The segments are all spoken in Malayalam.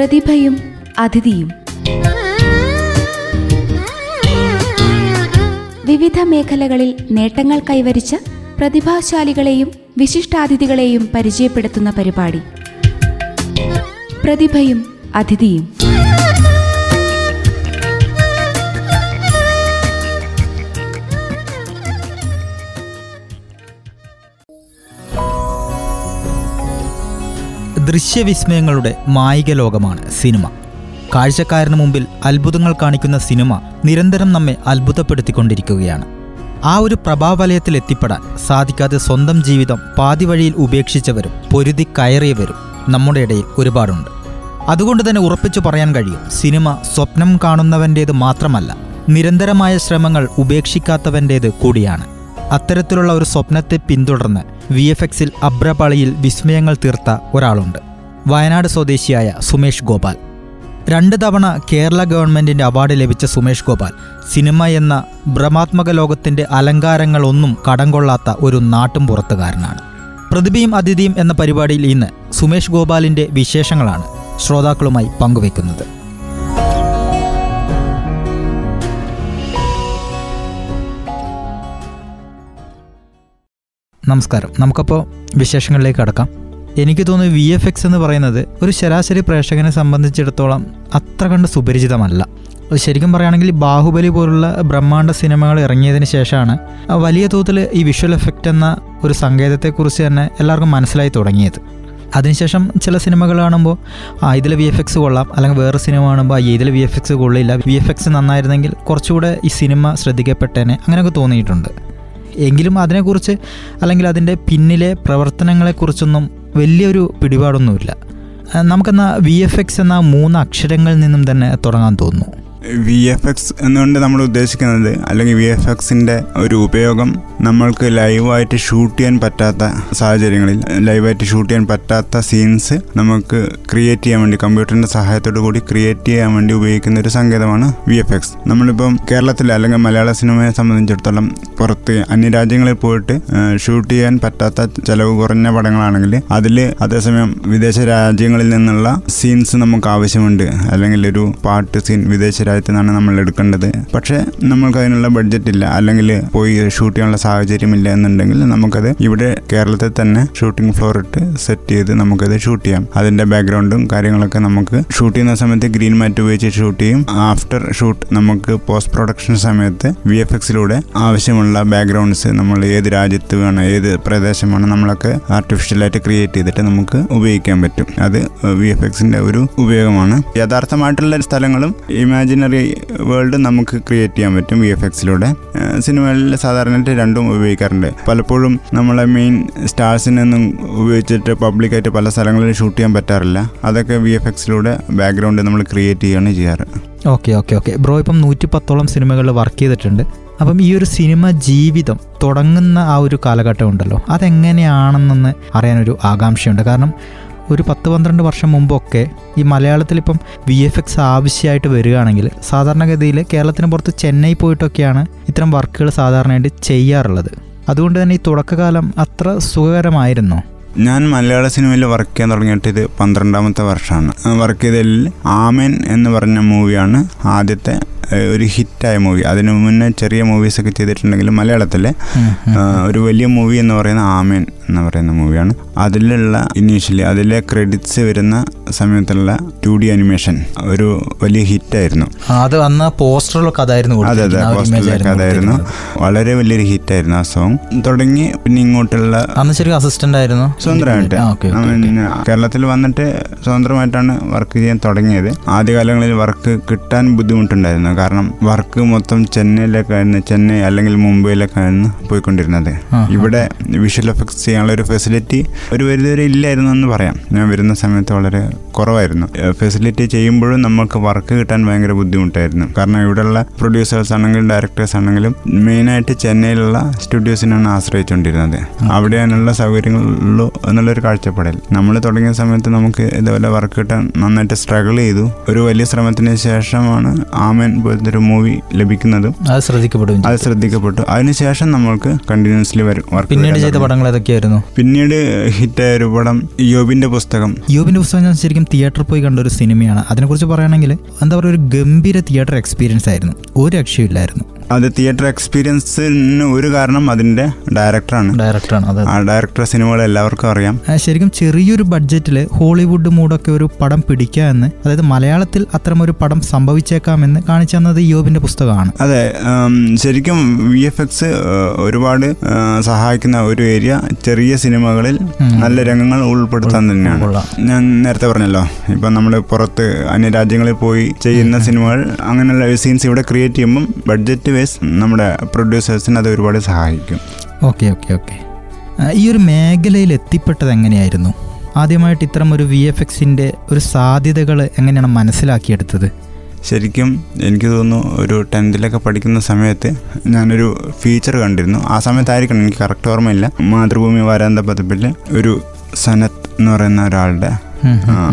പ്രതിഭയും അതിഥിയും. വിവിധ മേഖലകളിൽ നേട്ടങ്ങൾ കൈവരിച്ച പ്രതിഭാശാലികളെയും വിശിഷ്ടാതിഥികളെയും പരിചയപ്പെടുത്തുന്ന പരിപാടി. പ്രതിഭയും അതിഥിയും. ദൃശ്യവിസ്മയങ്ങളുടെ മായിക ലോകമാണ് സിനിമ. കാഴ്ചക്കാരന് മുമ്പിൽ അത്ഭുതങ്ങൾ കാണിക്കുന്ന സിനിമ നിരന്തരം നമ്മെ അത്ഭുതപ്പെടുത്തിക്കൊണ്ടിരിക്കുകയാണ്. ആ ഒരു പ്രഭാവലയത്തിൽ എത്തിപ്പെടാൻ സാധിക്കാതെ സ്വന്തം ജീവിതം പാതിവഴിയിൽ ഉപേക്ഷിച്ചവരും പൊരുതി കയറിയവരും നമ്മുടെ ഇടയിൽ ഒരുപാടുണ്ട്. അതുകൊണ്ട് തന്നെ ഉറപ്പിച്ചു പറയാൻ കഴിയും സിനിമ സ്വപ്നം കാണുന്നവന്റേത് മാത്രമല്ല നിരന്തരമായ ശ്രമങ്ങൾ ഉപേക്ഷിക്കാത്തവന്റേത് കൂടിയാണ്. അത്തരത്തിലുള്ള ഒരു സ്വപ്നത്തെ പിന്തുടർന്ന് വി എഫ് എക്സിൽ അബ്രപാളിയിൽ വിസ്മയങ്ങൾ തീർത്ത ഒരാളുണ്ട്. വയനാട് സ്വദേശിയായ സുമേഷ് ഗോപാൽ. രണ്ട് തവണ കേരള ഗവൺമെന്റിന്റെ അവാർഡ് ലഭിച്ച സുമേഷ് ഗോപാൽ സിനിമ എന്ന ഭ്രമാത്മക ലോകത്തിന്റെ അലങ്കാരങ്ങളൊന്നും കടം കൊള്ളാത്ത ഒരു നാട്ടും പുറത്തുകാരനാണ്. പ്രതിഭയും അതിഥിയും എന്ന പരിപാടിയിൽ ഇന്ന് സുമേഷ് ഗോപാലിന്റെ വിശേഷങ്ങളാണ് ശ്രോതാക്കളുമായി പങ്കുവയ്ക്കുന്നത് നമസ്കാരം. നമുക്കപ്പോൾ വിശേഷങ്ങളിലേക്ക് കടക്കാം. എനിക്ക് തോന്നുന്നു വി എഫ് എക്സ് എന്ന് പറയുന്നത് ഒരു ശരാശരി പ്രേക്ഷകനെ സംബന്ധിച്ചിടത്തോളം അത്ര കണ്ട് സുപരിചിതമല്ല. ശരിക്കും പറയുകയാണെങ്കിൽ ബാഹുബലി പോലുള്ള ബ്രഹ്മാണ്ഡ സിനിമകൾ ഇറങ്ങിയതിന് ശേഷമാണ് വലിയ തോതിൽ ഈ വിഷ്വൽ എഫക്റ്റ് എന്ന ഒരു സങ്കേതത്തെക്കുറിച്ച് തന്നെ എല്ലാവർക്കും മനസ്സിലായി തുടങ്ങിയത്. അതിനുശേഷം ചില സിനിമകൾ കാണുമ്പോൾ ആ ഇതിൽ വി എഫ് എക്സ് കൊള്ളാം. അല്ലെങ്കിൽ വേറെ സിനിമ കാണുമ്പോൾ ആ ഇതിൽ വി എഫ് എക്സ് കൊള്ളില്ല. വി എഫ് എക്സ് നന്നായിരുന്നെങ്കിൽ കുറച്ചുകൂടെ ഈ സിനിമ ശ്രദ്ധിക്കപ്പെട്ടേനെ. അങ്ങനെയൊക്കെ തോന്നിയിട്ടുണ്ട്. എങ്കിലും അതിനെക്കുറിച്ച് അല്ലെങ്കിൽ അതിന്റെ പിന്നിലെ പ്രവർത്തനങ്ങളെക്കുറിച്ചൊന്നും വലിയൊരു പിടിപാടൊന്നുമില്ല. നമുക്കെന്നാൽ വി എഫ് എക്സ് എന്ന മൂന്ന് അക്ഷരങ്ങളിൽ നിന്നും തന്നെ തുടങ്ങാൻ തോന്നുന്നു. വി എഫ് എക്സ് എന്നുകൊണ്ട് നമ്മൾ ഉദ്ദേശിക്കുന്നത് അല്ലെങ്കിൽ വി എഫ് എക്സിന്റെ ഒരു ഉപയോഗം നമ്മൾക്ക് ലൈവായിട്ട് ഷൂട്ട് ചെയ്യാൻ പറ്റാത്ത സാഹചര്യങ്ങളിൽ ലൈവായിട്ട് ഷൂട്ട് ചെയ്യാൻ പറ്റാത്ത സീൻസ് നമുക്ക് ക്രിയേറ്റ് ചെയ്യാൻ വേണ്ടി കമ്പ്യൂട്ടറിന്റെ സഹായത്തോടു കൂടി ക്രിയേറ്റ് ചെയ്യാൻ വേണ്ടി ഉപയോഗിക്കുന്ന ഒരു സങ്കേതമാണ് വി എഫ് എക്സ് നമ്മളിപ്പം കേരളത്തിൽ അല്ലെങ്കിൽ മലയാള സിനിമയെ സംബന്ധിച്ചിടത്തോളം പുറത്ത് അന്യരാജ്യങ്ങളിൽ പോയിട്ട് ഷൂട്ട് ചെയ്യാൻ പറ്റാത്ത ചിലവ് കുറഞ്ഞ പടങ്ങളാണെങ്കിൽ അതിൽ അതേസമയം വിദേശ രാജ്യങ്ങളിൽ നിന്നുള്ള സീൻസ് നമുക്ക് ആവശ്യമുണ്ട്. അല്ലെങ്കിൽ ഒരു പാട്ട് സീൻ വിദേശ രാജ്യത്ത് നിന്നാണ് നമ്മൾ എടുക്കേണ്ടത്. പക്ഷേ നമ്മൾക്ക് അതിനുള്ള ബഡ്ജറ്റ് ഇല്ല. അല്ലെങ്കിൽ പോയി ഷൂട്ട് ചെയ്യാനുള്ള സാഹചര്യമില്ല എന്നുണ്ടെങ്കിൽ നമുക്കത് ഇവിടെ കേരളത്തിൽ തന്നെ ഷൂട്ടിംഗ് ഫ്ലോർ ഇട്ട് സെറ്റ് ചെയ്ത് നമുക്കത് ഷൂട്ട് ചെയ്യാം. അതിന്റെ ബാക്ക്ഗ്രൗണ്ടും കാര്യങ്ങളൊക്കെ നമുക്ക് ഷൂട്ട് ചെയ്യുന്ന സമയത്ത് ഗ്രീൻ മാറ്റ് ഉപയോഗിച്ച് ഷൂട്ട് ചെയ്യും. ആഫ്റ്റർ ഷൂട്ട് നമുക്ക് പോസ്റ്റ് പ്രൊഡക്ഷൻ സമയത്ത് വി എഫ് എക്സിലൂടെ ആവശ്യമുള്ള ബാക്ക്ഗ്രൗണ്ട്സ് നമ്മൾ ഏത് രാജ്യത്ത് വേണം ഏത് പ്രദേശമാണ് നമ്മളൊക്കെ ആർട്ടിഫിഷ്യലായിട്ട് ക്രിയേറ്റ് ചെയ്തിട്ട് നമുക്ക് ഉപയോഗിക്കാൻ പറ്റും. അത് വി എഫ് എക്സിന്റെ ഒരു ഉപയോഗമാണ്. യഥാർത്ഥമായിട്ടുള്ള സ്ഥലങ്ങളും ഇമാജിനറി വേൾഡ് നമുക്ക് ക്രിയേറ്റ് ചെയ്യാൻ പറ്റും വി എഫ് എക്സിലൂടെ സിനിമകളിൽ സാധാരണയായിട്ട് രണ്ടും ഉപയോഗിക്കാറുണ്ട്. പലപ്പോഴും നമ്മളെ മെയിൻ സ്റ്റാർസിനൊന്നും ഉപയോഗിച്ചിട്ട് പബ്ലിക്കായിട്ട് പല സ്ഥലങ്ങളിൽ ഷൂട്ട് ചെയ്യാൻ പറ്റാറില്ല. അതൊക്കെ വി എഫ് എക്സിലൂടെ ബാക്ക്ഗ്രൗണ്ട് നമ്മൾ ക്രിയേറ്റ് ചെയ്യുകയാണ് ചെയ്യാറ്. ഓക്കെ ഓക്കെ ഓക്കെ ബ്രോ ഇപ്പം നൂറ്റി പത്തോളം സിനിമകളിൽ വർക്ക് ചെയ്തിട്ടുണ്ട്. അപ്പം ഈ ഒരു സിനിമ ജീവിതം തുടങ്ങുന്ന ആ ഒരു കാലഘട്ടം ഉണ്ടല്ലോ. അതെങ്ങനെയാണെന്നൊന്ന് അറിയാനൊരു ആകാംക്ഷയുണ്ട്. കാരണം ഒരു പത്ത് പന്ത്രണ്ട് വർഷം മുമ്പൊക്കെ ഈ മലയാളത്തിൽ ഇപ്പം വി എഫ് എക്സ് ആവശ്യമായിട്ട് വരികയാണെങ്കിൽ സാധാരണഗതിയിൽ കേരളത്തിന് പുറത്ത് ചെന്നൈ പോയിട്ടൊക്കെയാണ് ഇത്തരം വർക്കുകൾ സാധാരണയായിട്ട് ചെയ്യാറുള്ളത്. അതുകൊണ്ട് തന്നെ ഈ തുടക്കകാലം അത്ര സുഖകരമായിരുന്നോ. ഞാൻ മലയാള സിനിമയിൽ വർക്ക് ചെയ്യാൻ തുടങ്ങിയിട്ട് ഇത് പന്ത്രണ്ടാമത്തെ വർഷമാണ്. വർക്ക് ചെയ്തതിൽ ആമേൻ എന്ന് പറഞ്ഞ മൂവിയാണ് ആദ്യത്തെ ഒരു ഹിറ്റായ മൂവി. അതിനു മുന്നേ ചെറിയ മൂവീസൊക്കെ ചെയ്തിട്ടുണ്ടെങ്കിലും മലയാളത്തിലെ ഒരു വലിയ മൂവി എന്ന് പറയുന്ന ആമേൻ എന്ന് പറയുന്ന മൂവിയാണ്. അതിലുള്ള ഇനീഷ്യലി അതിലെ ക്രെഡിറ്റ്സ് വരുന്ന സമയത്തുള്ള ടു ഡി അനിമേഷൻ ഒരു വലിയ ഹിറ്റായിരുന്നു. അത് അന്ന് പോസ്റ്ററിലൊക്കെ അതായിരുന്നു അതെ അതെ പോസ്റ്ററിലൊക്കെ അതായിരുന്നു. വളരെ വലിയൊരു ഹിറ്റായിരുന്നു ആ സോങ് തുടങ്ങി പിന്നെ ഇങ്ങോട്ടുള്ള അന്ന് ശരിക്കും അസിസ്റ്റന്റ് ആയിരുന്നു. സ്വന്തമായിട്ട് കേരളത്തിൽ വന്നിട്ട് സ്വതന്ത്രമായിട്ടാണ് വർക്ക് ചെയ്യാൻ തുടങ്ങിയത്. ആദ്യകാലങ്ങളിൽ വർക്ക് കിട്ടാൻ ബുദ്ധിമുട്ടുണ്ടായിരുന്നു. കാരണം വർക്ക് മൊത്തം ചെന്നൈയിലേക്കായിരുന്നു ചെന്നൈ അല്ലെങ്കിൽ മുംബൈയിലേക്കായിരുന്നു പോയിക്കൊണ്ടിരുന്നത്. ഇവിടെ വിഷ്വൽ എഫക്ട്സ് ചെയ്യാനുള്ള ഒരു ഫെസിലിറ്റി ഒരു പരിധിവരെ ഇല്ലായിരുന്നു എന്ന് പറയാം. ഞാൻ വരുന്ന സമയത്ത് വളരെ കുറവായിരുന്നു. ഫെസിലിറ്റി ചെയ്യുമ്പോഴും നമുക്ക് വർക്ക് കിട്ടാൻ ഭയങ്കര ബുദ്ധിമുട്ടായിരുന്നു. കാരണം ഇവിടെയുള്ള പ്രൊഡ്യൂസേഴ്സ് ആണെങ്കിലും ഡയറക്ടേഴ്സ് ആണെങ്കിലും മെയിനായിട്ട് ചെന്നൈയിലുള്ള സ്റ്റുഡിയോസിനാണ് ആശ്രയിച്ചുകൊണ്ടിരുന്നത് അവിടെയാണുള്ള സൗകര്യങ്ങളുള്ളൂ എന്നുള്ളൊരു കാഴ്ചപ്പാടിൽ. നമ്മൾ തുടങ്ങിയ സമയത്ത് നമുക്ക് ഇതുപോലെ വർക്ക് കിട്ടാൻ നന്നായിട്ട് സ്ട്രഗിൾ ചെയ്തു. ഒരു വലിയ ശ്രമത്തിന് ശേഷമാണ് ആമൻ പോലത്തെ ഒരു മൂവി ലഭിക്കുന്നതും അത് ശ്രദ്ധിക്കപ്പെടും അത് ശ്രദ്ധിക്കപ്പെട്ടു. അതിനുശേഷം നമ്മൾക്ക് കണ്ടിന്യൂസ്ലി വരും പിന്നീട് ചെയ്ത പടങ്ങൾ ഏതൊക്കെയായിരുന്നു പിന്നീട് ഹിറ്റായ ഒരു പടം യോബിന്റെ പുസ്തകം. യോബിന്റെ പുസ്തകം ഞാൻ ശരിക്കും തിയേറ്ററിൽ പോയി കണ്ട ഒരു സിനിമയാണ്. അതിനെക്കുറിച്ച് പറയുകയാണെങ്കിൽ എന്താ പറയുക ഒരു ഗംഭീര തിയേറ്റർ എക്സ്പീരിയൻസ് ആയിരുന്നു. ഒരു രക്ഷയില്ലായിരുന്നു അത് തിയേറ്റർ എക്സ്പീരിയൻസിന് ഒരു കാരണം അതിന്റെ ഡയറക്ടറാണ് ഡയറക്ടറാണ് ആ ഡയറക്ടർ സിനിമകൾ എല്ലാവർക്കും അറിയാം. ശരിക്കും ചെറിയൊരു ബഡ്ജറ്റിൽ ഹോളിവുഡ് മൂഡൊക്കെ ഒരു പടം പിടിക്കുക എന്ന് അതായത് മലയാളത്തിൽ അത്തരമൊരു പടം സംഭവിച്ചേക്കാമെന്ന് കാണിച്ചു തന്നത് യോബിന്റെ പുസ്തകമാണ്. അതെ ശരിക്കും വി എഫ് എക്സ് ഒരുപാട് സഹായിക്കുന്ന ഒരു ഏരിയ ചെറിയ സിനിമകളിൽ നല്ല രംഗങ്ങൾ ഉൾപ്പെടുത്താൻ തന്നെയാണ്. ഞാൻ നേരത്തെ പറഞ്ഞല്ലോ ഇപ്പം നമ്മൾ പുറത്ത് അന്യരാജ്യങ്ങളിൽ പോയി ചെയ്യുന്ന സിനിമകൾ അങ്ങനെയുള്ള സീൻസ് ഇവിടെ ക്രിയേറ്റ് ചെയ്യുമ്പം ബഡ്ജറ്റ് വൈസ് നമ്മുടെ പ്രൊഡ്യൂസേഴ്സിന് അത് ഒരുപാട് സഹായിക്കും. ഓക്കെ ഓക്കെ ഓക്കെ ഈ ഒരു മേഖലയിൽ എത്തിപ്പെട്ടത് എങ്ങനെയായിരുന്നു? ആദ്യമായിട്ട് ഇത്തരം ഒരു വി എഫ് എക്സിന്റെ ഒരു സാധ്യതകൾ എങ്ങനെയാണ് മനസ്സിലാക്കിയെടുത്തത്? ശരിക്കും എനിക്ക് തോന്നുന്നു ഒരു ടെൻത്തിലൊക്കെ പഠിക്കുന്ന സമയത്ത് ഞാനൊരു ഫീച്ചർ കണ്ടിരുന്നു. ആ സമയത്തായിരിക്കണം എനിക്ക് കറക്റ്റ് ഓർമ്മയില്ല. മാതൃഭൂമി വാരാന്ത പതിപ്പിൽ ഒരു സനത്ത് എന്ന് പറയുന്ന ഒരാളുടെ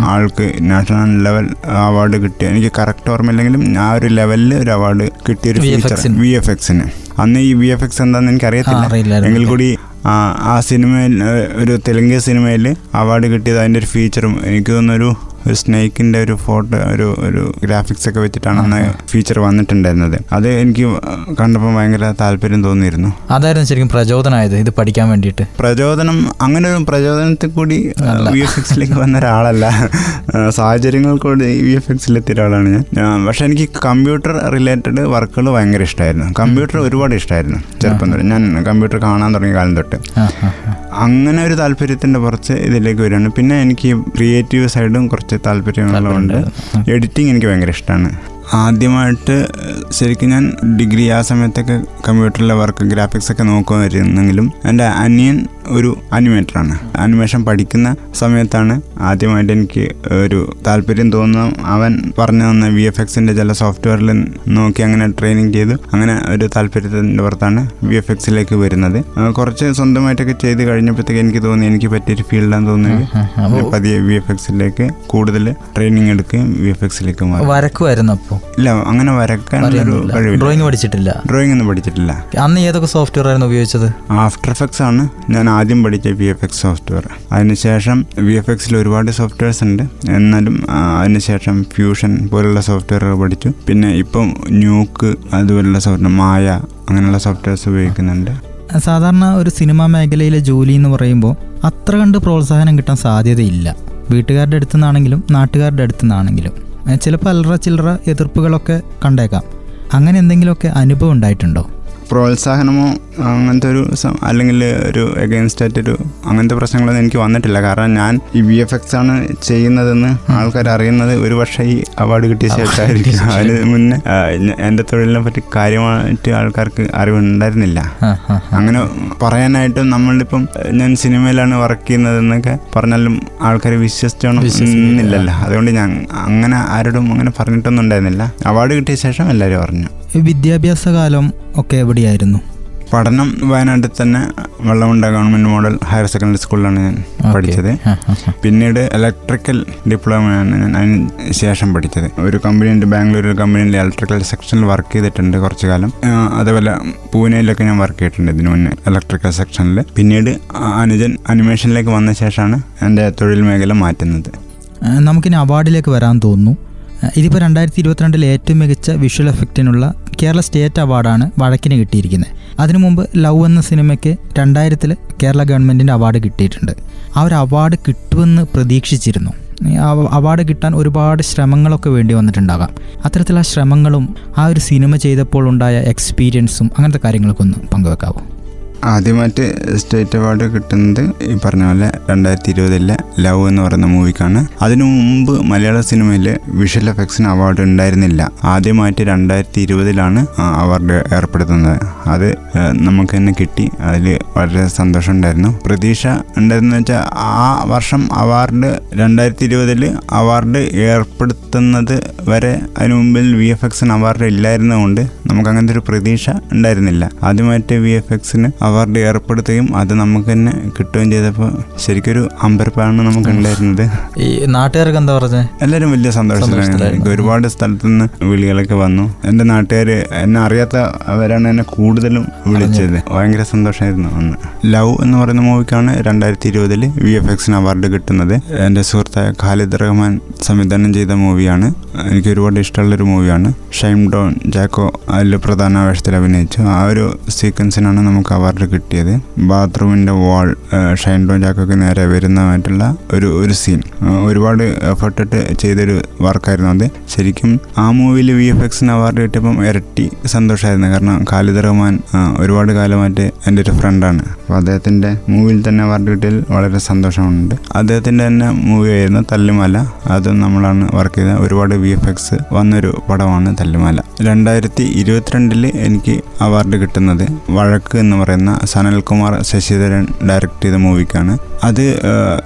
ആൾക്ക് നാഷണൽ ലെവൽ അവാർഡ് കിട്ടിയ എനിക്ക് കറക്റ്റ് ഓർമ്മയില്ലെങ്കിലും ആ ഒരു ലെവലിൽ ഒരു അവാർഡ് കിട്ടിയ ഒരു ഫീച്ചർ. വി എഫ് എക്സിന് അന്ന് ഈ വി എഫ് എക്സ് എന്താണെന്ന് എനിക്ക് അറിയത്തില്ല അറിയില്ലായിരുന്നു. എങ്കിൽ കൂടി ആ, ആ സിനിമയിൽ ഒരു തെലുങ്ക് സിനിമയിൽ അവാർഡ് കിട്ടിയത് അതിന്റെ ഒരു ഫീച്ചറും എനിക്ക് തോന്നുന്നൊരു ഒരു സ്നേക്കിന്റെ ഒരു ഫോട്ടോ ഒരു ഒരു ഗ്രാഫിക്സ് ഒക്കെ വെച്ചിട്ടാണ് അന്ന് ഫീച്ചർ വന്നിട്ടുണ്ടായിരുന്നത്. അത് എനിക്ക് കണ്ടപ്പോൾ ഭയങ്കര താല്പര്യം തോന്നിയിരുന്നു. അതായിരുന്നു ശരിക്കും പ്രചോദനമായത് ഇത് പഠിക്കാൻ വേണ്ടിയിട്ട്. പ്രചോദനം അങ്ങനെ ഒരു പ്രചോദനത്തിൽ കൂടി വി എഫ് എക്സിലേക്ക് വന്ന ഒരാളല്ല. സാഹചര്യങ്ങൾ കൂടി വി എഫ് എക്സിലെത്തിയ ഒരാളാണ് ഞാൻ. പക്ഷെ എനിക്ക് കമ്പ്യൂട്ടർ റിലേറ്റഡ് വർക്കുകൾ ഭയങ്കര ഇഷ്ടമായിരുന്നു കമ്പ്യൂട്ടർ ഒരുപാട് ഇഷ്ടമായിരുന്നു ചെറുപ്പം തൊട്ട് ഞാൻ കമ്പ്യൂട്ടർ കാണാൻ തുടങ്ങിയ കാലം തൊട്ട്. അങ്ങനെ ഒരു താല്പര്യത്തിന്റെ കുറച്ച് ഇതിലേക്ക് വരികയാണ്. പിന്നെ എനിക്ക് ക്രിയേറ്റീവ് സൈഡും കുറച്ച് താല്പര്യമുണ്ടായിരുന്നു. എഡിറ്റിംഗ് എനിക്ക് ഭയങ്കര ഇഷ്ടമാണ് ആദ്യമായിട്ട് ശരിക്കും ഞാൻ ഡിഗ്രി ആ സമയത്തൊക്കെ കമ്പ്യൂട്ടറിലെ വർക്ക് ഗ്രാഫിക്സ് ഒക്കെ നോക്കുമായിരുന്നെങ്കിലും എന്റെ അനിയൻ ഒരു അനിമേറ്ററാണ്. അനിമേഷൻ പഠിക്കുന്ന സമയത്താണ് ആദ്യമായിട്ട് എനിക്ക് ഒരു താല്പര്യം തോന്നുന്നു അവൻ പറഞ്ഞു തന്ന വി എഫ് എക്സിന്റെ ചില സോഫ്റ്റ്വെയറിൽ നോക്കി അങ്ങനെ ട്രെയിനിങ് ചെയ്തു. അങ്ങനെ ഒരു താല്പര്യത്തിന്റെ പുറത്താണ് വി എഫ് എക്സിലേക്ക് വരുന്നത്. കുറച്ച് സ്വന്തമായിട്ടൊക്കെ ചെയ്ത് കഴിഞ്ഞപ്പോഴത്തേക്ക് എനിക്ക് തോന്നി എനിക്ക് പറ്റിയൊരു ഫീൽഡാന്ന് തോന്നി. ആ, ആ. പതിയെ വി എഫ് എക്സിലേക്ക് കൂടുതൽ ട്രെയിനിങ് എടുക്കുകയും വി എഫ് എക്സിലേക്ക് മാറി. വരക്കുമായിരുന്നു അപ്പോൾ ഇല്ല അങ്ങനെ വരക്കാൻ ഡ്രോയിങ് പഠിച്ചിട്ടില്ല. ഡ്രോയിങ് ഒന്നും പഠിച്ചിട്ടില്ല. അന്ന് ഏതൊക്കെ സോഫ്റ്റ്വെയർ ആയിരുന്നു ഉപയോഗിച്ചത്? ആഫ്റ്റർ എഫക്ട്സ് ആണ്. ഞാൻ ആദ്യം പഠിച്ച വി എഫ് എക്സ് സോഫ്റ്റ്വെയർ അതിനുശേഷം വി എഫ് എക്സിൽ ഒരുപാട് സോഫ്റ്റ്വെയർസ് ഉണ്ട്. എന്നാലും അതിനുശേഷം ഫ്യൂഷൻ പോലുള്ള സോഫ്റ്റ്വെയറുകൾ പഠിച്ചു. പിന്നെ ഇപ്പം ന്യൂക്ക് അതുപോലുള്ള സോഫ്റ്റ്വെയർ മായ അങ്ങനെയുള്ള സോഫ്റ്റ്വെയർസ് ഉപയോഗിക്കുന്നുണ്ട്. സാധാരണ ഒരു സിനിമാ മേഖലയിലെ ജോലി എന്ന് പറയുമ്പോൾ അത്ര കണ്ട് പ്രോത്സാഹനം കിട്ടാൻ സാധ്യതയില്ല. വീട്ടുകാരുടെ അടുത്തു നിന്നാണെങ്കിലും നാട്ടുകാരുടെ അടുത്തു നിന്നാണെങ്കിലും ഏഹ് ചിലപ്പോൾ അല്ലറ ചില്ലറ എതിർപ്പുകളൊക്കെ കണ്ടേക്കാം. അങ്ങനെ എന്തെങ്കിലുമൊക്കെ അനുഭവം ഉണ്ടായിട്ടുണ്ടോ? പ്രോത്സാഹനമോ അങ്ങനത്തെ ഒരു അല്ലെങ്കിൽ ഒരു എഗെയിൻസ്റ്റ് ആയിട്ടൊരു അങ്ങനത്തെ പ്രശ്നങ്ങളൊന്നും എനിക്ക് വന്നിട്ടില്ല. കാരണം ഞാൻ ഈ വി എഫ് എക്സ് ആണ് ചെയ്യുന്നതെന്ന് ആൾക്കാർ അറിയുന്നത് ഒരു പക്ഷേ ഈ അവാർഡ് കിട്ടിയ ശേഷമായിരിക്കും അതിന് മുന്നേ എന്റെ തൊഴിലിനെ പറ്റി കാര്യമായിട്ട് ആൾക്കാർക്ക് അറിവുണ്ടായിരുന്നില്ല. അങ്ങനെ പറയാനായിട്ടും നമ്മളിപ്പം ഞാൻ സിനിമയിലാണ് വർക്ക് ചെയ്യുന്നതെന്നൊക്കെ പറഞ്ഞാലും ആൾക്കാർ വിശ്വസിച്ചോണം ഇല്ലല്ലോ അതുകൊണ്ട് ഞാൻ അങ്ങനെ ആരോടും അങ്ങനെ പറഞ്ഞിട്ടൊന്നും ഉണ്ടായിരുന്നില്ല. അവാർഡ് കിട്ടിയ ശേഷം എല്ലാവരും അറിഞ്ഞു. വിദ്യാഭ്യാസ കാലം ഒക്കെ എവിടെയായിരുന്നു? പഠനം വയനാട്ടിൽ തന്നെ Vellamunda government model higher secondary സ്കൂളിലാണ് ഞാൻ പഠിച്ചത്. പിന്നീട് ഇലക്ട്രിക്കൽ ഡിപ്ലോമയാണ് ഞാൻ അതിന് ശേഷം പഠിച്ചത്. ഒരു കമ്പനിയുണ്ട് ബാംഗ്ലൂർ കമ്പനിയിൽ ഇലക്ട്രിക്കൽ സെക്ഷനിൽ വർക്ക് ചെയ്തിട്ടുണ്ട് കുറച്ച് കാലം. അതേപോലെ പൂനെയിലൊക്കെ ഞാൻ വർക്ക് ചെയ്തിട്ടുണ്ട് ഇതിനു മുന്നേ ഇലക്ട്രിക്കൽ സെക്ഷനിൽ പിന്നീട് അനുജൻ അനിമേഷനിലേക്ക് വന്ന ശേഷമാണ് എന്റെ തൊഴിൽ മേഖല മാറ്റുന്നത്. നമുക്കിനി അവാർഡിലേക്ക് വരാൻ തോന്നുന്നു. ഇതിപ്പോൾ രണ്ടായിരത്തി ഇരുപത്തിരണ്ടിൽ ഏറ്റവും മികച്ച വിഷ്വൽ എഫക്റ്റിനുള്ള കേരള സ്റ്റേറ്റ് അവാർഡാണ് വഴക്കിന് കിട്ടിയിരിക്കുന്നത്. അതിനു മുമ്പ് ലവ് എന്ന സിനിമയ്ക്ക് രണ്ടായിരത്തിൽ കേരള ഗവൺമെന്റിന്റെ അവാർഡ് കിട്ടിയിട്ടുണ്ട്. ആ ഒരു അവാർഡ് കിട്ടുമെന്ന് പ്രതീക്ഷിച്ചിരുന്നു. അവാർഡ് കിട്ടാൻ ഒരുപാട് ശ്രമങ്ങളൊക്കെ വേണ്ടി വന്നിട്ടുണ്ടാകാം. അത്തരത്തിലുള്ള ശ്രമങ്ങളും ആ ഒരു സിനിമ ചെയ്തപ്പോൾ ഉണ്ടായ എക്സ്പീരിയൻസും അങ്ങനത്തെ കാര്യങ്ങളൊക്കെ ഒന്ന് പങ്കുവെക്കാവോ? ആദ്യമായിട്ട് സ്റ്റേറ്റ് അവാർഡ് കിട്ടുന്നത് ഈ പറഞ്ഞ പോലെ രണ്ടായിരത്തി ഇരുപതിലെ ലവ് എന്ന് പറയുന്ന മൂവിക്കാണ് അതിനു മുമ്പ് മലയാള സിനിമയിൽ വിഷ്വൽ എഫക്ട്സിന് അവാർഡ് ഉണ്ടായിരുന്നില്ല. ആദ്യമായിട്ട് രണ്ടായിരത്തി ഇരുപതിലാണ് അവാർഡ് ഏർപ്പെടുത്തുന്നത്. അത് നമുക്ക് തന്നെ കിട്ടി. അതിൽ വളരെ സന്തോഷം ഉണ്ടായിരുന്നു. പ്രതീക്ഷ ഉണ്ടായിരുന്നു വെച്ചാൽ ആ വർഷം അവാർഡ് രണ്ടായിരത്തി ഇരുപതിൽ അവാർഡ് ഏർപ്പെടുത്തുന്നത് വരെ അതിനു മുമ്പിൽ വി എഫ് എക്സിന് അവാർഡ് ഇല്ലായിരുന്നതുകൊണ്ട് നമുക്ക് അങ്ങനത്തെ ഒരു പ്രതീക്ഷ ഉണ്ടായിരുന്നില്ല. ആദ്യമായിട്ട് വി എഫ് എക്സിന് അവാർഡ് ഏർപ്പെടുത്തുകയും അത് നമുക്ക് തന്നെ കിട്ടുകയും ചെയ്തപ്പോൾ ശരിക്കൊരു അമ്പരപ്പാണ് നമുക്ക് ഉണ്ടായിരുന്നത്. ഈ നാട്ടുകാർക്ക് എന്താ പറഞ്ഞത് എല്ലാവരും വലിയ സന്തോഷത്തിലാണ്. എനിക്ക് ഒരുപാട് സ്ഥലത്തു നിന്ന് വിളികളൊക്കെ വന്നു. എന്റെ നാട്ടുകാർ എന്നെ അറിയാത്തവരാണ് എന്നെ കൂടുതലും വിളിച്ചത്. ഭയങ്കര സന്തോഷമായിരുന്നു അന്ന്. ലവ് എന്ന് പറയുന്ന മൂവിക്കാണ് രണ്ടായിരത്തി ഇരുപതിൽ വി എഫ് എക്സിന് അവാർഡ് കിട്ടുന്നത്. എന്റെ സുഹൃത്തായ ഖാലിദ് റഹ്മാൻ സംവിധാനം ചെയ്ത മൂവിയാണ്. എനിക്ക് ഒരുപാട് ഇഷ്ടമുള്ളൊരു മൂവിയാണ്. ഷൈം ഡോൺ ജാക്കോ അതിൽ പ്രധാന വേഷത്തിൽ അഭിനയിച്ചു ആ ഒരു സീക്വൻസിനാണ് നമുക്ക് അവാർഡ് കിട്ടിയത്. ബാത്റൂമിന്റെ വാൾ ഷൈൻ ജാക്കോക്ക് നേരെ വരുന്നതായിട്ടുള്ള ഒരു ഒരു സീൻ ഒരുപാട് എഫർട്ടിട്ട് ചെയ്തൊരു വർക്കായിരുന്നു അത്. ശരിക്കും ആ മൂവിയിൽ വി എഫ് എക്സിന് അവാർഡ് കിട്ടിയപ്പം ഇരട്ടി സന്തോഷമായിരുന്നു കാരണം ഖാലിദ് റഹ്മാൻ ഒരുപാട് കാലമായിട്ട് എന്റെ ഒരു ഫ്രണ്ടാണ് അപ്പോൾ അദ്ദേഹത്തിന്റെ മൂവിയിൽ തന്നെ അവാർഡ് കിട്ടിയതിൽ വളരെ സന്തോഷമുണ്ട്. അദ്ദേഹത്തിന്റെ തന്നെ മൂവി ആയിരുന്നു തല്ലുമാല. അതും നമ്മളാണ് വർക്ക് ചെയ്ത. ഒരുപാട് വി എഫ് എക്സ് വന്നൊരു പടമാണ് തല്ലുമല. രണ്ടായിരത്തി ഇരുപത്തിരണ്ടിൽ എനിക്ക് അവാർഡ് കിട്ടുന്നത് വഴക്ക് എന്ന് പറയുന്ന സനൽകുമാർ ശശിധരൻ ഡയറക്റ്റ് ചെയ്ത മൂവിക്കാണ് അത്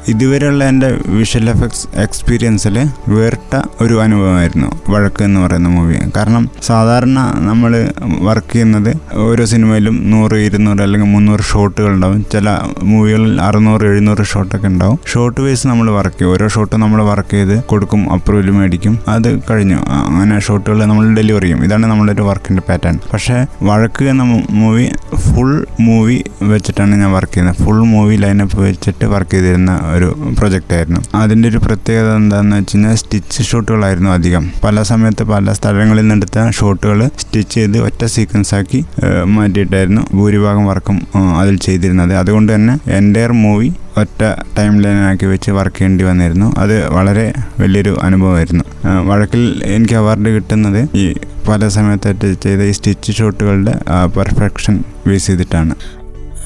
ഇതുവരെയുള്ള എന്റെ വിഷ്വൽ എഫക്ട്സ് എക്സ്പീരിയൻസിൽ വേറിട്ട ഒരു അനുഭവമായിരുന്നു വഴക്ക് എന്ന് പറയുന്ന മൂവി കാരണം സാധാരണ നമ്മൾ വർക്ക് ചെയ്യുന്നത് ഓരോ സിനിമയിലും നൂറ് ഇരുന്നൂറ് അല്ലെങ്കിൽ മുന്നൂറ് ഷോട്ടുകൾ ഉണ്ടാവും. ചില മൂവികളിൽ അറുന്നൂറ് എഴുന്നൂറ് ഷോട്ടൊക്കെ ഉണ്ടാവും. ഷോട്ട് വൈസ് നമ്മൾ വർക്ക് ചെയ്യും. ഓരോ ഷോട്ട് നമ്മൾ വർക്ക് ചെയ്ത് കൊടുക്കും അപ്രൂവൽ മേടിക്കും. അത് കഴിഞ്ഞു. അങ്ങനെ ഷോട്ടുകൾ നമ്മൾ ഡെലിവറി ചെയ്യും. ഇതാണ് നമ്മുടെ ഒരു വർക്കിന്റെ പാറ്റേൺ പക്ഷേ വഴക്ക് എന്ന മൂവി ഫുൾ മൂവി വെച്ചിട്ടാണ് ഞാൻ വർക്ക് ചെയ്യുന്നത്. ഫുൾ മൂവി ലൈനപ്പ് വെച്ചിട്ട് വർക്ക് ചെയ്തിരുന്ന ഒരു പ്രൊജക്റ്റ് ആയിരുന്നു. അതിന്റെ ഒരു പ്രത്യേകത എന്താണെന്ന് വെച്ച് കഴിഞ്ഞാൽ സ്റ്റിച്ച് ഷോട്ടുകളായിരുന്നു അധികം. പല സമയത്ത് പല സ്ഥലങ്ങളിൽ നിന്നെടുത്ത ഷോട്ടുകൾ സ്റ്റിച്ച് ചെയ്ത് ഒറ്റ സീക്വൻസ് ആക്കി മാറ്റിയിട്ടായിരുന്നു ഭൂരിഭാഗം വർക്കും അതിൽ ചെയ്തിരുന്നത്. അതുകൊണ്ട് തന്നെ എന്റെ മൂവി ഒറ്റ ടൈം ലൈനാക്കി വെച്ച് വർക്ക് ചെയ്യേണ്ടി വന്നിരുന്നു. അത് വളരെ വലിയൊരു അനുഭവമായിരുന്നു. വഴക്കിൽ എനിക്ക് അവാർഡ് കിട്ടുന്നത് ഈ പല സമയത്തായിട്ട് ചെയ്ത ഈ സ്റ്റിച്ച് ഷോട്ടുകളുടെ പെർഫെക്ഷൻ ബേസ് ചെയ്തിട്ടാണ്.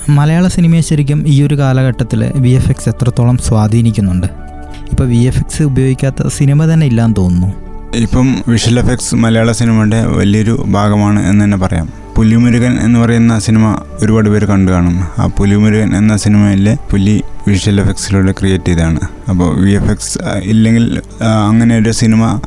മലയാള സിനിമയെ ശരിക്കും ഈ ഒരു കാലഘട്ടത്തിൽ വി എഫ് എക്സ് എത്രത്തോളം സ്വാധീനിക്കുന്നുണ്ട്? ഇപ്പോൾ വി എഫ് എക്സ് ഉപയോഗിക്കാത്ത സിനിമ തന്നെ ഇല്ലാന്ന് തോന്നുന്നു. ഇപ്പം വിഷ്വൽ എഫക്ട്സ് മലയാള സിനിമയുടെ വലിയൊരു ഭാഗമാണ് എന്ന് തന്നെ പറയാം. പുലിമുരുകൻ എന്ന് പറയുന്ന സിനിമ ഒരുപാട് പേര് കണ്ടു കാണും. ആ പുലിമുരുകൻ എന്ന സിനിമയിലെ പുലി വിഷ്വൽ എഫക്ട്സിലൂടെ ക്രിയേറ്റ് ചെയ്തതാണ്. അപ്പോൾ വി എഫ് എക്സ് ഇല്ലെങ്കിൽ അങ്ങനെ ഒരു സിനിമ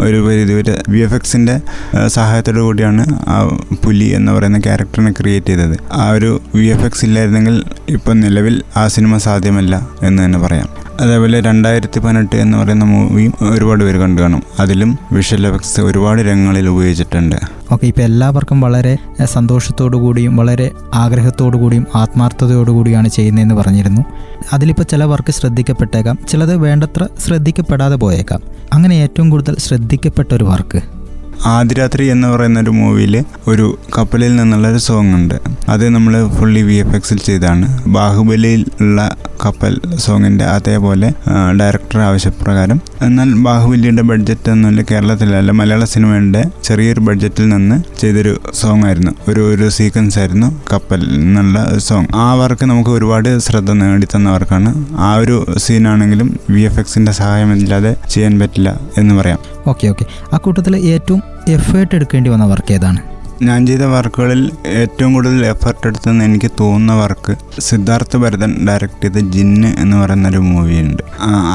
ഒരു പരിധി വരെ വി എഫ് എക്സിന്റെ സഹായത്തോടു കൂടിയാണ് ആ പുലി എന്ന് പറയുന്ന ക്യാരക്ടറിനെ ക്രിയേറ്റ് ചെയ്തത്. ആ ഒരു വി എഫ് എക്സ് ഇല്ലായിരുന്നെങ്കിൽ ഇപ്പം നിലവിൽ ആ സിനിമ സാധ്യമല്ല എന്ന് തന്നെ പറയാം. അതേപോലെ രണ്ടായിരത്തി പതിനെട്ട് എന്ന് പറയുന്ന മൂവിയും ഒരുപാട് പേര് കണ്ടു കാണും. അതിലും വിഷ്വൽ എഫക്ട്സ് ഒരുപാട് രംഗങ്ങളിൽ ഉപയോഗിച്ചിട്ടുണ്ട്. ഓക്കെ ഇപ്പോൾ എല്ലാവർക്കും വളരെ സന്തോഷത്തോടു കൂടിയും വളരെ ആഗ്രഹത്തോടു കൂടിയും ആത്മാർത്ഥതയോടു കൂടിയാണ് ചെയ്യുന്നതെന്ന് പറഞ്ഞിരുന്നു. അതിലിപ്പോൾ ചില വർക്ക് ശ്രദ്ധിക്കപ്പെട്ടേക്കാം ചിലത് വേണ്ടത്ര ശ്രദ്ധിക്കപ്പെടാതെ പോയേക്കാം. അങ്ങനെ ഏറ്റവും കൂടുതൽ ശ്രദ്ധിക്കപ്പെട്ട ഒരു വർക്ക്. ആദിരാത്രി എന്ന് പറയുന്ന ഒരു മൂവിയിൽ ഒരു കപ്പലിൽ നിന്നുള്ള ഒരു സോങ് ഉണ്ട് അത് നമ്മൾ ഫുള്ളി വി എഫ് എക്സിൽ ചെയ്താണ്. ബാഹുബലിയിൽ ഉള്ള കപ്പൽ സോങ്ങിന്റെ അതേപോലെ ഡയറക്ടർ ആവശ്യപ്രകാരം എന്നാൽ ബാഹുബലിയുടെ ബഡ്ജറ്റ് ഒന്നുമില്ല കേരളത്തിലല്ല മലയാള സിനിമയുടെ ചെറിയൊരു ബഡ്ജറ്റിൽ നിന്ന് ചെയ്തൊരു സോങ് ആയിരുന്നു. ഒരു ഒരു സീക്വൻസ് ആയിരുന്നു കപ്പൽ എന്നുള്ള സോങ് ആ വർക്ക് നമുക്ക് ഒരുപാട് ശ്രദ്ധ നേടിത്തന്ന വർക്കാണ് ആ ഒരു സീനാണെങ്കിലും വി എഫ് എക്സിന്റെ സഹായമില്ലാതെ ചെയ്യാൻ പറ്റില്ല എന്ന് പറയാം. ഓക്കെ ഓക്കെ ആ കൂട്ടത്തിൽ ഏറ്റവും എഫേർട്ട് എടുക്കേണ്ടി വന്ന വർക്ക് ഏതാണ്? ഞാൻ ചെയ്ത വർക്കുകളിൽ ഏറ്റവും കൂടുതൽ എഫർട്ട് എടുത്തെന്ന് എനിക്ക് തോന്നുന്ന വർക്ക് സിദ്ധാർത്ഥ ഭരതൻ ഡയറക്റ്റ് ചെയ്ത ജിന്ന് എന്ന് പറയുന്ന ഒരു മൂവിയുണ്ട്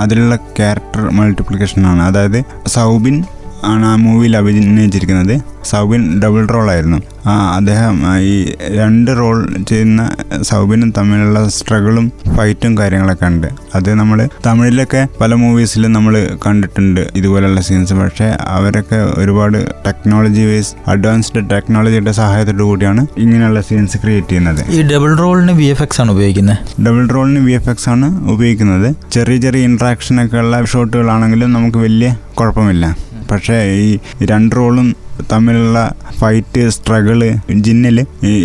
അതിലുള്ള ക്യാരക്ടർ മൾട്ടിപ്ലിക്കേഷനാണ് അതായത് സൗബിൻ ആണ് ആ മൂവിയിൽ അഭിനയിച്ചിരിക്കുന്നത്. സൗബിൻ ഡബിൾ റോളായിരുന്നു ആ അദ്ദേഹം ഈ രണ്ട് റോൾ ചെയ്യുന്ന സൗബിനും തമ്മിലുള്ള സ്ട്രഗിളും ഫൈറ്റും കാര്യങ്ങളൊക്കെ ഉണ്ട്. അത് നമ്മൾ തമിഴിലൊക്കെ പല മൂവീസിലും നമ്മൾ കണ്ടിട്ടുണ്ട് ഇതുപോലെയുള്ള സീൻസ് പക്ഷേ അവരൊക്കെ ഒരുപാട് ടെക്നോളജി വൈസ് അഡ്വാൻസ്ഡ് ടെക്നോളജിയുടെ സഹായത്തോടു കൂടിയാണ് ഇങ്ങനെയുള്ള സീൻസ് ക്രിയേറ്റ് ചെയ്യുന്നത്. ഈ ഡബിൾ റോളിന് വി എഫ് എക്സ് ആണ് ഉപയോഗിക്കുന്നത് ഡബിൾ റോളിന് വി എഫ് എക്സ് ആണ് ഉപയോഗിക്കുന്നത്. ചെറിയ ചെറിയ ഇൻട്രാക്ഷൻ ഒക്കെ ഉള്ള ഷോട്ടുകളാണെങ്കിലും നമുക്ക് വലിയ കുഴപ്പമില്ല. പക്ഷേ ഈ രണ്ട് റോളും തമ്മിലുള്ള ഫൈറ്റ് സ്ട്രഗിൾ ജിന്നിൽ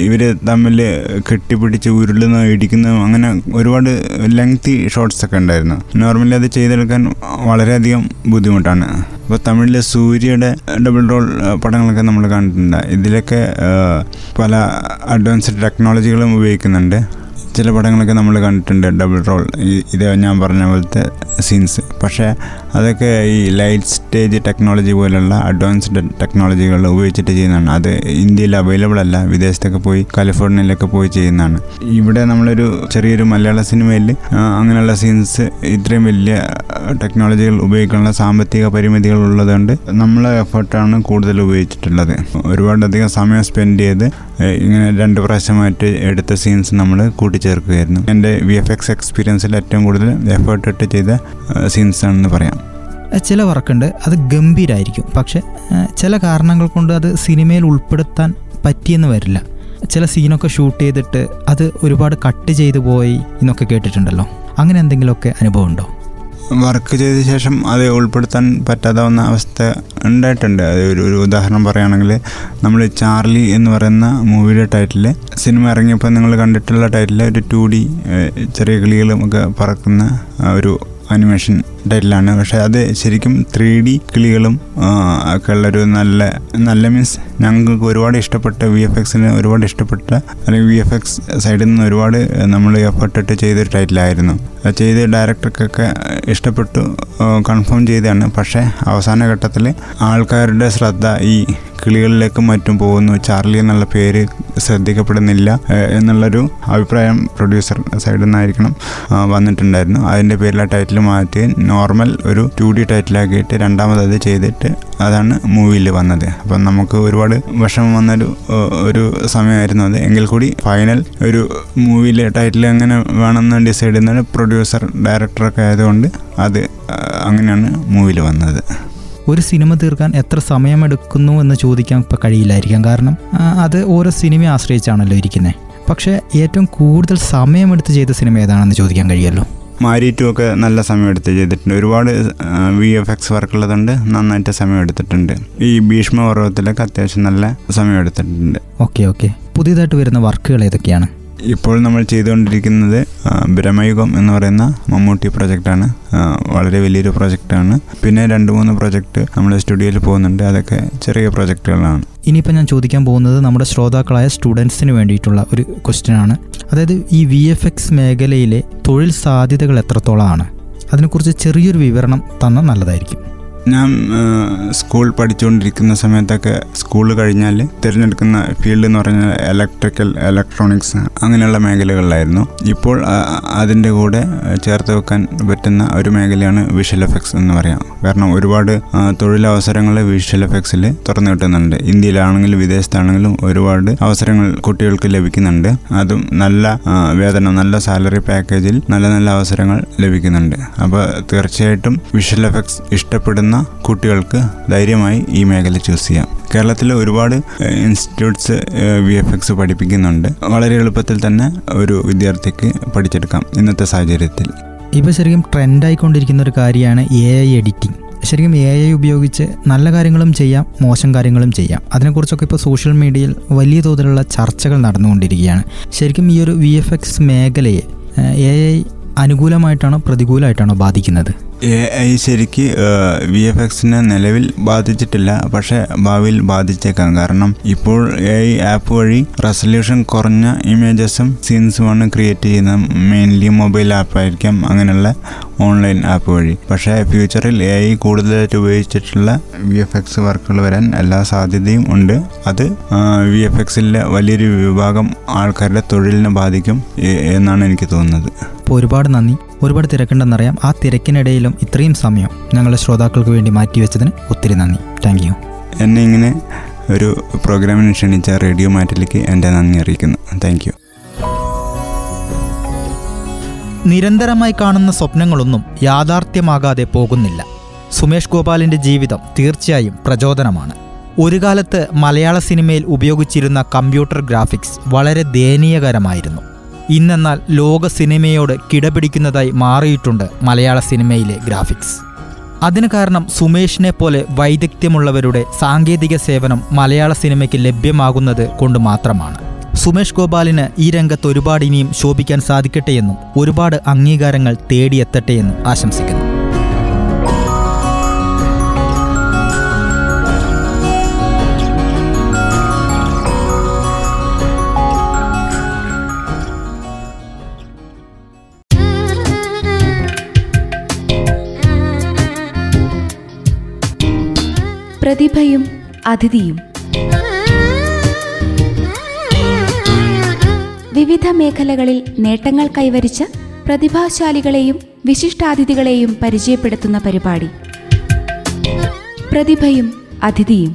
ഇവർ തമ്മിൽ കെട്ടിപ്പിടിച്ച് ഉരുളുന്ന ഇടിക്കുന്നു അങ്ങനെ ഒരുപാട് ലെങ്തി ഷോട്ട്സ് ഒക്കെ ഉണ്ടായിരുന്നു. നോർമലി അത് ചെയ്തെടുക്കാൻ വളരെയധികം ബുദ്ധിമുട്ടാണ്. അപ്പോൾ തമിഴിലെ സൂര്യയുടെ ഡബിൾ റോൾ പടങ്ങളൊക്കെ നമ്മൾ കണ്ടിട്ടുണ്ട്. ഇതിലൊക്കെ പല അഡ്വാൻസ്ഡ് ടെക്നോളജികളും ഉപയോഗിക്കുന്നുണ്ട്. ചില പടങ്ങളൊക്കെ നമ്മൾ കണ്ടിട്ടുണ്ട് ഡബിൾ റോൾ ഇത് ഞാൻ പറഞ്ഞ പോലത്തെ സീൻസ് പക്ഷേ അതൊക്കെ ഈ ലൈറ്റ് സ്റ്റേജ് ടെക്നോളജി പോലുള്ള അഡ്വാൻസ്ഡ് ടെക്നോളജികൾ ഉപയോഗിച്ചിട്ട് ചെയ്യുന്നതാണ്. അത് ഇന്ത്യയിൽ അവൈലബിൾ അല്ല വിദേശത്തൊക്കെ പോയി കാലിഫോർണിയയിലൊക്കെ പോയി ചെയ്യുന്നതാണ്. ഇവിടെ നമ്മളൊരു ചെറിയൊരു മലയാള സിനിമയിൽ അങ്ങനെയുള്ള സീൻസ് ഇത്രയും വലിയ ടെക്നോളജികൾ ഉപയോഗിക്കാനുള്ള സാമ്പത്തിക പരിമിതികൾ ഉള്ളതുകൊണ്ട് നമ്മളെ എഫേർട്ടാണ് കൂടുതൽ ഉപയോഗിച്ചിട്ടുള്ളത്. ഒരുപാടധികം സമയം സ്പെൻഡ് ചെയ്ത് ഇങ്ങനെ രണ്ട് പ്രാവശ്യമായിട്ട് എടുത്ത സീൻസ് നമ്മൾ കൂട്ടിച്ചേർക്കുകയായിരുന്നു എന്റെ വി എഫ് എക്സ് എക്സ്പീരിയൻസിൽ ഏറ്റവും കൂടുതൽ എഫേർട്ട് ഇട്ട് ചെയ്ത സീൻസ് ആണെന്ന് പറയാം. ചില വർക്കുണ്ട് അത് ഗംഭീരായിരിക്കും. പക്ഷെ ചില കാരണങ്ങൾ കൊണ്ട് അത് സിനിമയിൽ ഉൾപ്പെടുത്താൻ പറ്റിയെന്ന് വരില്ല. ചില സീനൊക്കെ ഷൂട്ട് ചെയ്തിട്ട് അത് ഒരുപാട് കട്ട് ചെയ്തു പോയി എന്നൊക്കെ കേട്ടിട്ടുണ്ടല്ലോ. അങ്ങനെ എന്തെങ്കിലുമൊക്കെ അനുഭവം ഉണ്ടോ? വർക്ക് ചെയ്ത ശേഷം അത് ഉൾപ്പെടുത്താൻ പറ്റാതാവുന്ന അവസ്ഥ ഉണ്ടായിട്ടുണ്ട്. അത് ഒരു ഒരു ഉദാഹരണം പറയുകയാണെങ്കിൽ നമ്മൾ ചാർലി എന്ന് പറയുന്ന മൂവിയുടെ ടൈറ്റിൽ സിനിമ ഇറങ്ങിയപ്പോൾ നിങ്ങൾ കണ്ടിട്ടുള്ള ടൈറ്റിൽ ഒരു ടു ഡി ചെറിയ കിളികളും ഒക്കെ പറക്കുന്ന ഒരു അനിമേഷൻ ടൈറ്റിലാണ്. പക്ഷേ അത് ശരിക്കും ത്രീ ഡി കിളികളും ഒക്കെ ഉള്ളൊരു നല്ല നല്ല മീൻസ് ഞങ്ങൾക്ക് ഒരുപാട് ഇഷ്ടപ്പെട്ട വി എഫ് എക്സിന് ഒരുപാട് ഇഷ്ടപ്പെട്ട അല്ലെങ്കിൽ വി എഫ് എക്സ് സൈഡിൽ നിന്ന് ഒരുപാട് നമ്മൾ എഫേർട്ട് ഇട്ട് ചെയ്തൊരു ടൈറ്റിലായിരുന്നു. അത് ചെയ്ത് ഡയറക്ടർക്കൊക്കെ ഇഷ്ടപ്പെട്ടു കൺഫേം ചെയ്തതാണ്. പക്ഷേ അവസാന ഘട്ടത്തിൽ ആൾക്കാരുടെ ശ്രദ്ധ ഈ കിളികളിലേക്കും മറ്റും പോകുന്നു. ചാർലി എന്നുള്ള പേര് ശ്രദ്ധിക്കപ്പെടുന്നില്ല എന്നുള്ളൊരു അഭിപ്രായം പ്രൊഡ്യൂസർ സൈഡിൽ നിന്നായിരിക്കണം വന്നിട്ടുണ്ടായിരുന്നു. അതിന്റെ പേരിൽ ടൈറ്റിൽ മാറ്റി നോർമൽ ഒരു ടു ഡി ടൈറ്റിലാക്കിയിട്ട് രണ്ടാമത് ചെയ്തിട്ട് അതാണ് മൂവിയിൽ വന്നത്. അപ്പം നമുക്ക് ഒരുപാട് വിഷമം വന്നൊരു ഒരു സമയമായിരുന്നു അത്. എങ്കിൽ കൂടി ഫൈനൽ ഒരു മൂവിയിലെ ടൈറ്റിൽ എങ്ങനെ വേണമെന്ന് ഡിസൈഡ് ചെയ്യുന്നത് പ്രൊഡ്യൂസർ ഡയറക്ടറൊക്കെ ആയതുകൊണ്ട് അത് അങ്ങനെയാണ് മൂവിയിൽ വന്നത്. ഒരു സിനിമ തീർക്കാൻ എത്ര സമയമെടുക്കുന്നു എന്ന് ചോദിക്കാൻ ഇപ്പോൾ കഴിയില്ലായിരിക്കാം. കാരണം അത് ഓരോ സിനിമയെ ആശ്രയിച്ചാണല്ലോ ഇരിക്കുന്നത് പക്ഷേ ഏറ്റവും കൂടുതൽ സമയമെടുത്ത് ചെയ്ത സിനിമ ഏതാണെന്ന് ചോദിക്കാൻ കഴിയുമല്ലോ? മാരി ടു ഒക്കെ നല്ല സമയം എടുത്ത് ചെയ്തിട്ടുണ്ട്. ഒരുപാട് വി എഫ് എക്സ് വർക്ക് ഉള്ളതുകൊണ്ട് നന്നായിട്ട് സമയം എടുത്തിട്ടുണ്ട് ഈ ഭീഷ്മ പർവത്തിലൊക്കെ അത്യാവശ്യം നല്ല സമയം എടുത്തിട്ടുണ്ട് ഓക്കെ ഓക്കെ. പുതിയതായിട്ട് വരുന്ന വർക്കുകൾ ഏതൊക്കെയാണ്? ഇപ്പോൾ നമ്മൾ ചെയ്തുകൊണ്ടിരിക്കുന്നത് ബ്രഹ്മയുഗം എന്ന് പറയുന്ന മമ്മൂട്ടി പ്രൊജക്റ്റാണ്. വളരെ വലിയൊരു പ്രൊജക്റ്റാണ്. പിന്നെ രണ്ട് മൂന്ന് പ്രൊജക്റ്റ് നമ്മുടെ സ്റ്റുഡിയോയിൽ പോകുന്നുണ്ട്. അതൊക്കെ ചെറിയ പ്രൊജക്റ്റുകളാണ്. ഇനിയിപ്പോൾ ഞാൻ ചോദിക്കാൻ പോകുന്നത് നമ്മുടെ ശ്രോതാക്കളായ സ്റ്റുഡൻസിന് വേണ്ടിയിട്ടുള്ള ഒരു ക്വസ്റ്റ്യൻ ആണ് അതായത് ഈ വി എഫ് എക്സ് മേഖലയിലെ തൊഴിൽ സാധ്യതകൾ എത്രത്തോളമാണ്? അതിനെക്കുറിച്ച് ചെറിയൊരു വിവരണം തന്നാൽ നല്ലതായിരിക്കും. ഞാൻ സ്കൂൾ പഠിച്ചുകൊണ്ടിരിക്കുന്ന സമയത്തൊക്കെ സ്കൂൾ കഴിഞ്ഞാൽ തിരഞ്ഞെടുക്കുന്ന ഫീൽഡ് എന്ന് പറഞ്ഞാൽ ഇലക്ട്രിക്കൽ ഇലക്ട്രോണിക്സ് അങ്ങനെയുള്ള മേഖലകളിലായിരുന്നു. ഇപ്പോൾ അതിന്റെ കൂടെ ചേർത്ത് വെക്കാൻ പറ്റുന്ന ഒരു മേഖലയാണ് വിഷ്വൽ എഫക്ട്സ് എന്ന് പറയാം. കാരണം ഒരുപാട് തൊഴിലവസരങ്ങൾ വിഷ്വൽ എഫക്ട്സിൽ തുറന്നു കിട്ടുന്നുണ്ട്. ഇന്ത്യയിലാണെങ്കിലും വിദേശത്താണെങ്കിലും ഒരുപാട് അവസരങ്ങൾ കുട്ടികൾക്ക് ലഭിക്കുന്നുണ്ട്. അതും നല്ല വേതനം നല്ല സാലറി പാക്കേജിൽ നല്ല നല്ല അവസരങ്ങൾ ലഭിക്കുന്നുണ്ട്. അപ്പോൾ തീർച്ചയായിട്ടും വിഷ്വൽ എഫക്ട്സ് ഇഷ്ടപ്പെടുന്ന കുട്ടികൾക്ക് ധൈര്യമായി ഈ മേഖല ചൂസ് ചെയ്യാം. കേരളത്തിൽ ഒരുപാട് ഇൻസ്റ്റിറ്റ്യൂട്ട്സ് വി എഫ് എക്സ് പഠിപ്പിക്കുന്നുണ്ട്. വളരെ എളുപ്പത്തിൽ തന്നെ ഒരു വിദ്യാർത്ഥിക്ക് പഠിച്ചെടുക്കാം ഇന്നത്തെ സാഹചര്യത്തിൽ. ഇപ്പോൾ ശരിക്കും ട്രെൻഡായിക്കൊണ്ടിരിക്കുന്ന ഒരു കാര്യമാണ് എ ഐ എഡിറ്റിംഗ് ശരിക്കും എ ഐ ഉപയോഗിച്ച് നല്ല കാര്യങ്ങളും ചെയ്യാം മോശം കാര്യങ്ങളും ചെയ്യാം. അതിനെക്കുറിച്ചൊക്കെ ഇപ്പോൾ സോഷ്യൽ മീഡിയയിൽ വലിയ തോതിലുള്ള ചർച്ചകൾ നടന്നുകൊണ്ടിരിക്കുകയാണ്. ശരിക്കും ഈ ഒരു വി എഫ് എക്സ് മേഖലയെ എ ഐ അനുകൂലമായിട്ടാണോ പ്രതികൂലമായിട്ടാണോ ബാധിക്കുന്നത്? എ ഐ ശരിക്ക് വി എഫ് എക്സിനെ നിലവിൽ ബാധിച്ചിട്ടില്ല പക്ഷേ ഭാവിയിൽ ബാധിച്ചേക്കാം. കാരണം ഇപ്പോൾ എ ഐ ആപ്പ് വഴി റെസൊല്യൂഷൻ കുറഞ്ഞ ഇമേജസും സീൻസുമാണ് ക്രിയേറ്റ് ചെയ്യുന്നത്. മെയിൻലി മൊബൈൽ ആപ്പായിരിക്കാം അങ്ങനെയുള്ള ഓൺലൈൻ ആപ്പ് വഴി. പക്ഷേ ഫ്യൂച്ചറിൽ എ ഐ കൂടുതലായിട്ട് ഉപയോഗിച്ചിട്ടുള്ള വി എഫ് എക്സ് വർക്കുകൾ വരാൻ എല്ലാ സാധ്യതയും ഉണ്ട്. അത് വി എഫ് എക്സിലെ വലിയൊരു വിഭാഗം ആൾക്കാരുടെ തൊഴിലിനെ ബാധിക്കും എന്നാണ് എനിക്ക് തോന്നുന്നത്. അപ്പോൾ ഒരുപാട് നന്ദി. ഒരുപാട് തിരക്കുണ്ടെന്നറിയാം. ആ തിരക്കിനിടയിലും ഇത്രയും സമയം ഞങ്ങളുടെ ശ്രോതാക്കൾക്ക് വേണ്ടി മാറ്റിവെച്ചതിന് ഒത്തിരി നന്ദി. Thank you. എന്നെ ഇങ്ങനെ ഒരു പ്രോഗ്രാമിന് ക്ഷണിച്ച റേഡിയോ മാറ്റിലേക്ക് എന്റെ നന്ദി അറിയിക്കുന്നു. താങ്ക് നിരന്തരമായി കാണുന്ന സ്വപ്നങ്ങളൊന്നും യാഥാർത്ഥ്യമാകാതെ പോകുന്നില്ല. സുമേഷ് ഗോപാലിന്റെ ജീവിതം തീർച്ചയായും പ്രചോദനമാണ്. ഒരു കാലത്ത് മലയാള സിനിമയിൽ ഉപയോഗിച്ചിരുന്ന കമ്പ്യൂട്ടർ ഗ്രാഫിക്സ് വളരെ ദയനീയകരമായിരുന്നു. ഇന്നെന്നാൽ ലോക സിനിമയോട് കിടപിടിക്കുന്നതായി മാറിയിട്ടുണ്ട് മലയാള സിനിമയിലെ ഗ്രാഫിക്സ്. അതിന് കാരണം സുമേഷിനെ പോലെ വൈദഗ്ധ്യമുള്ളവരുടെ സാങ്കേതിക സേവനം മലയാള സിനിമയ്ക്ക് ലഭ്യമാകുന്നത് കൊണ്ട് മാത്രമാണ്. സുമേഷ് ഗോപാലിന് ഈ രംഗത്ത് ഒരുപാട് ഇനിയും ശോഭിക്കാൻ സാധിക്കട്ടെയെന്നും ഒരുപാട് അംഗീകാരങ്ങൾ തേടിയെത്തട്ടെയെന്നും ആശംസിക്കുന്നു. പ്രതിഭയും അതിഥിയും വിവിധ മേഖലകളിൽ നേട്ടങ്ങൾ കൈവരിച്ച പ്രതിഭാശാലികളെയും വിശിഷ്ടാതിഥികളെയും പരിചയപ്പെടുത്തുന്ന പരിപാടി. പ്രതിഭയും അതിഥിയും.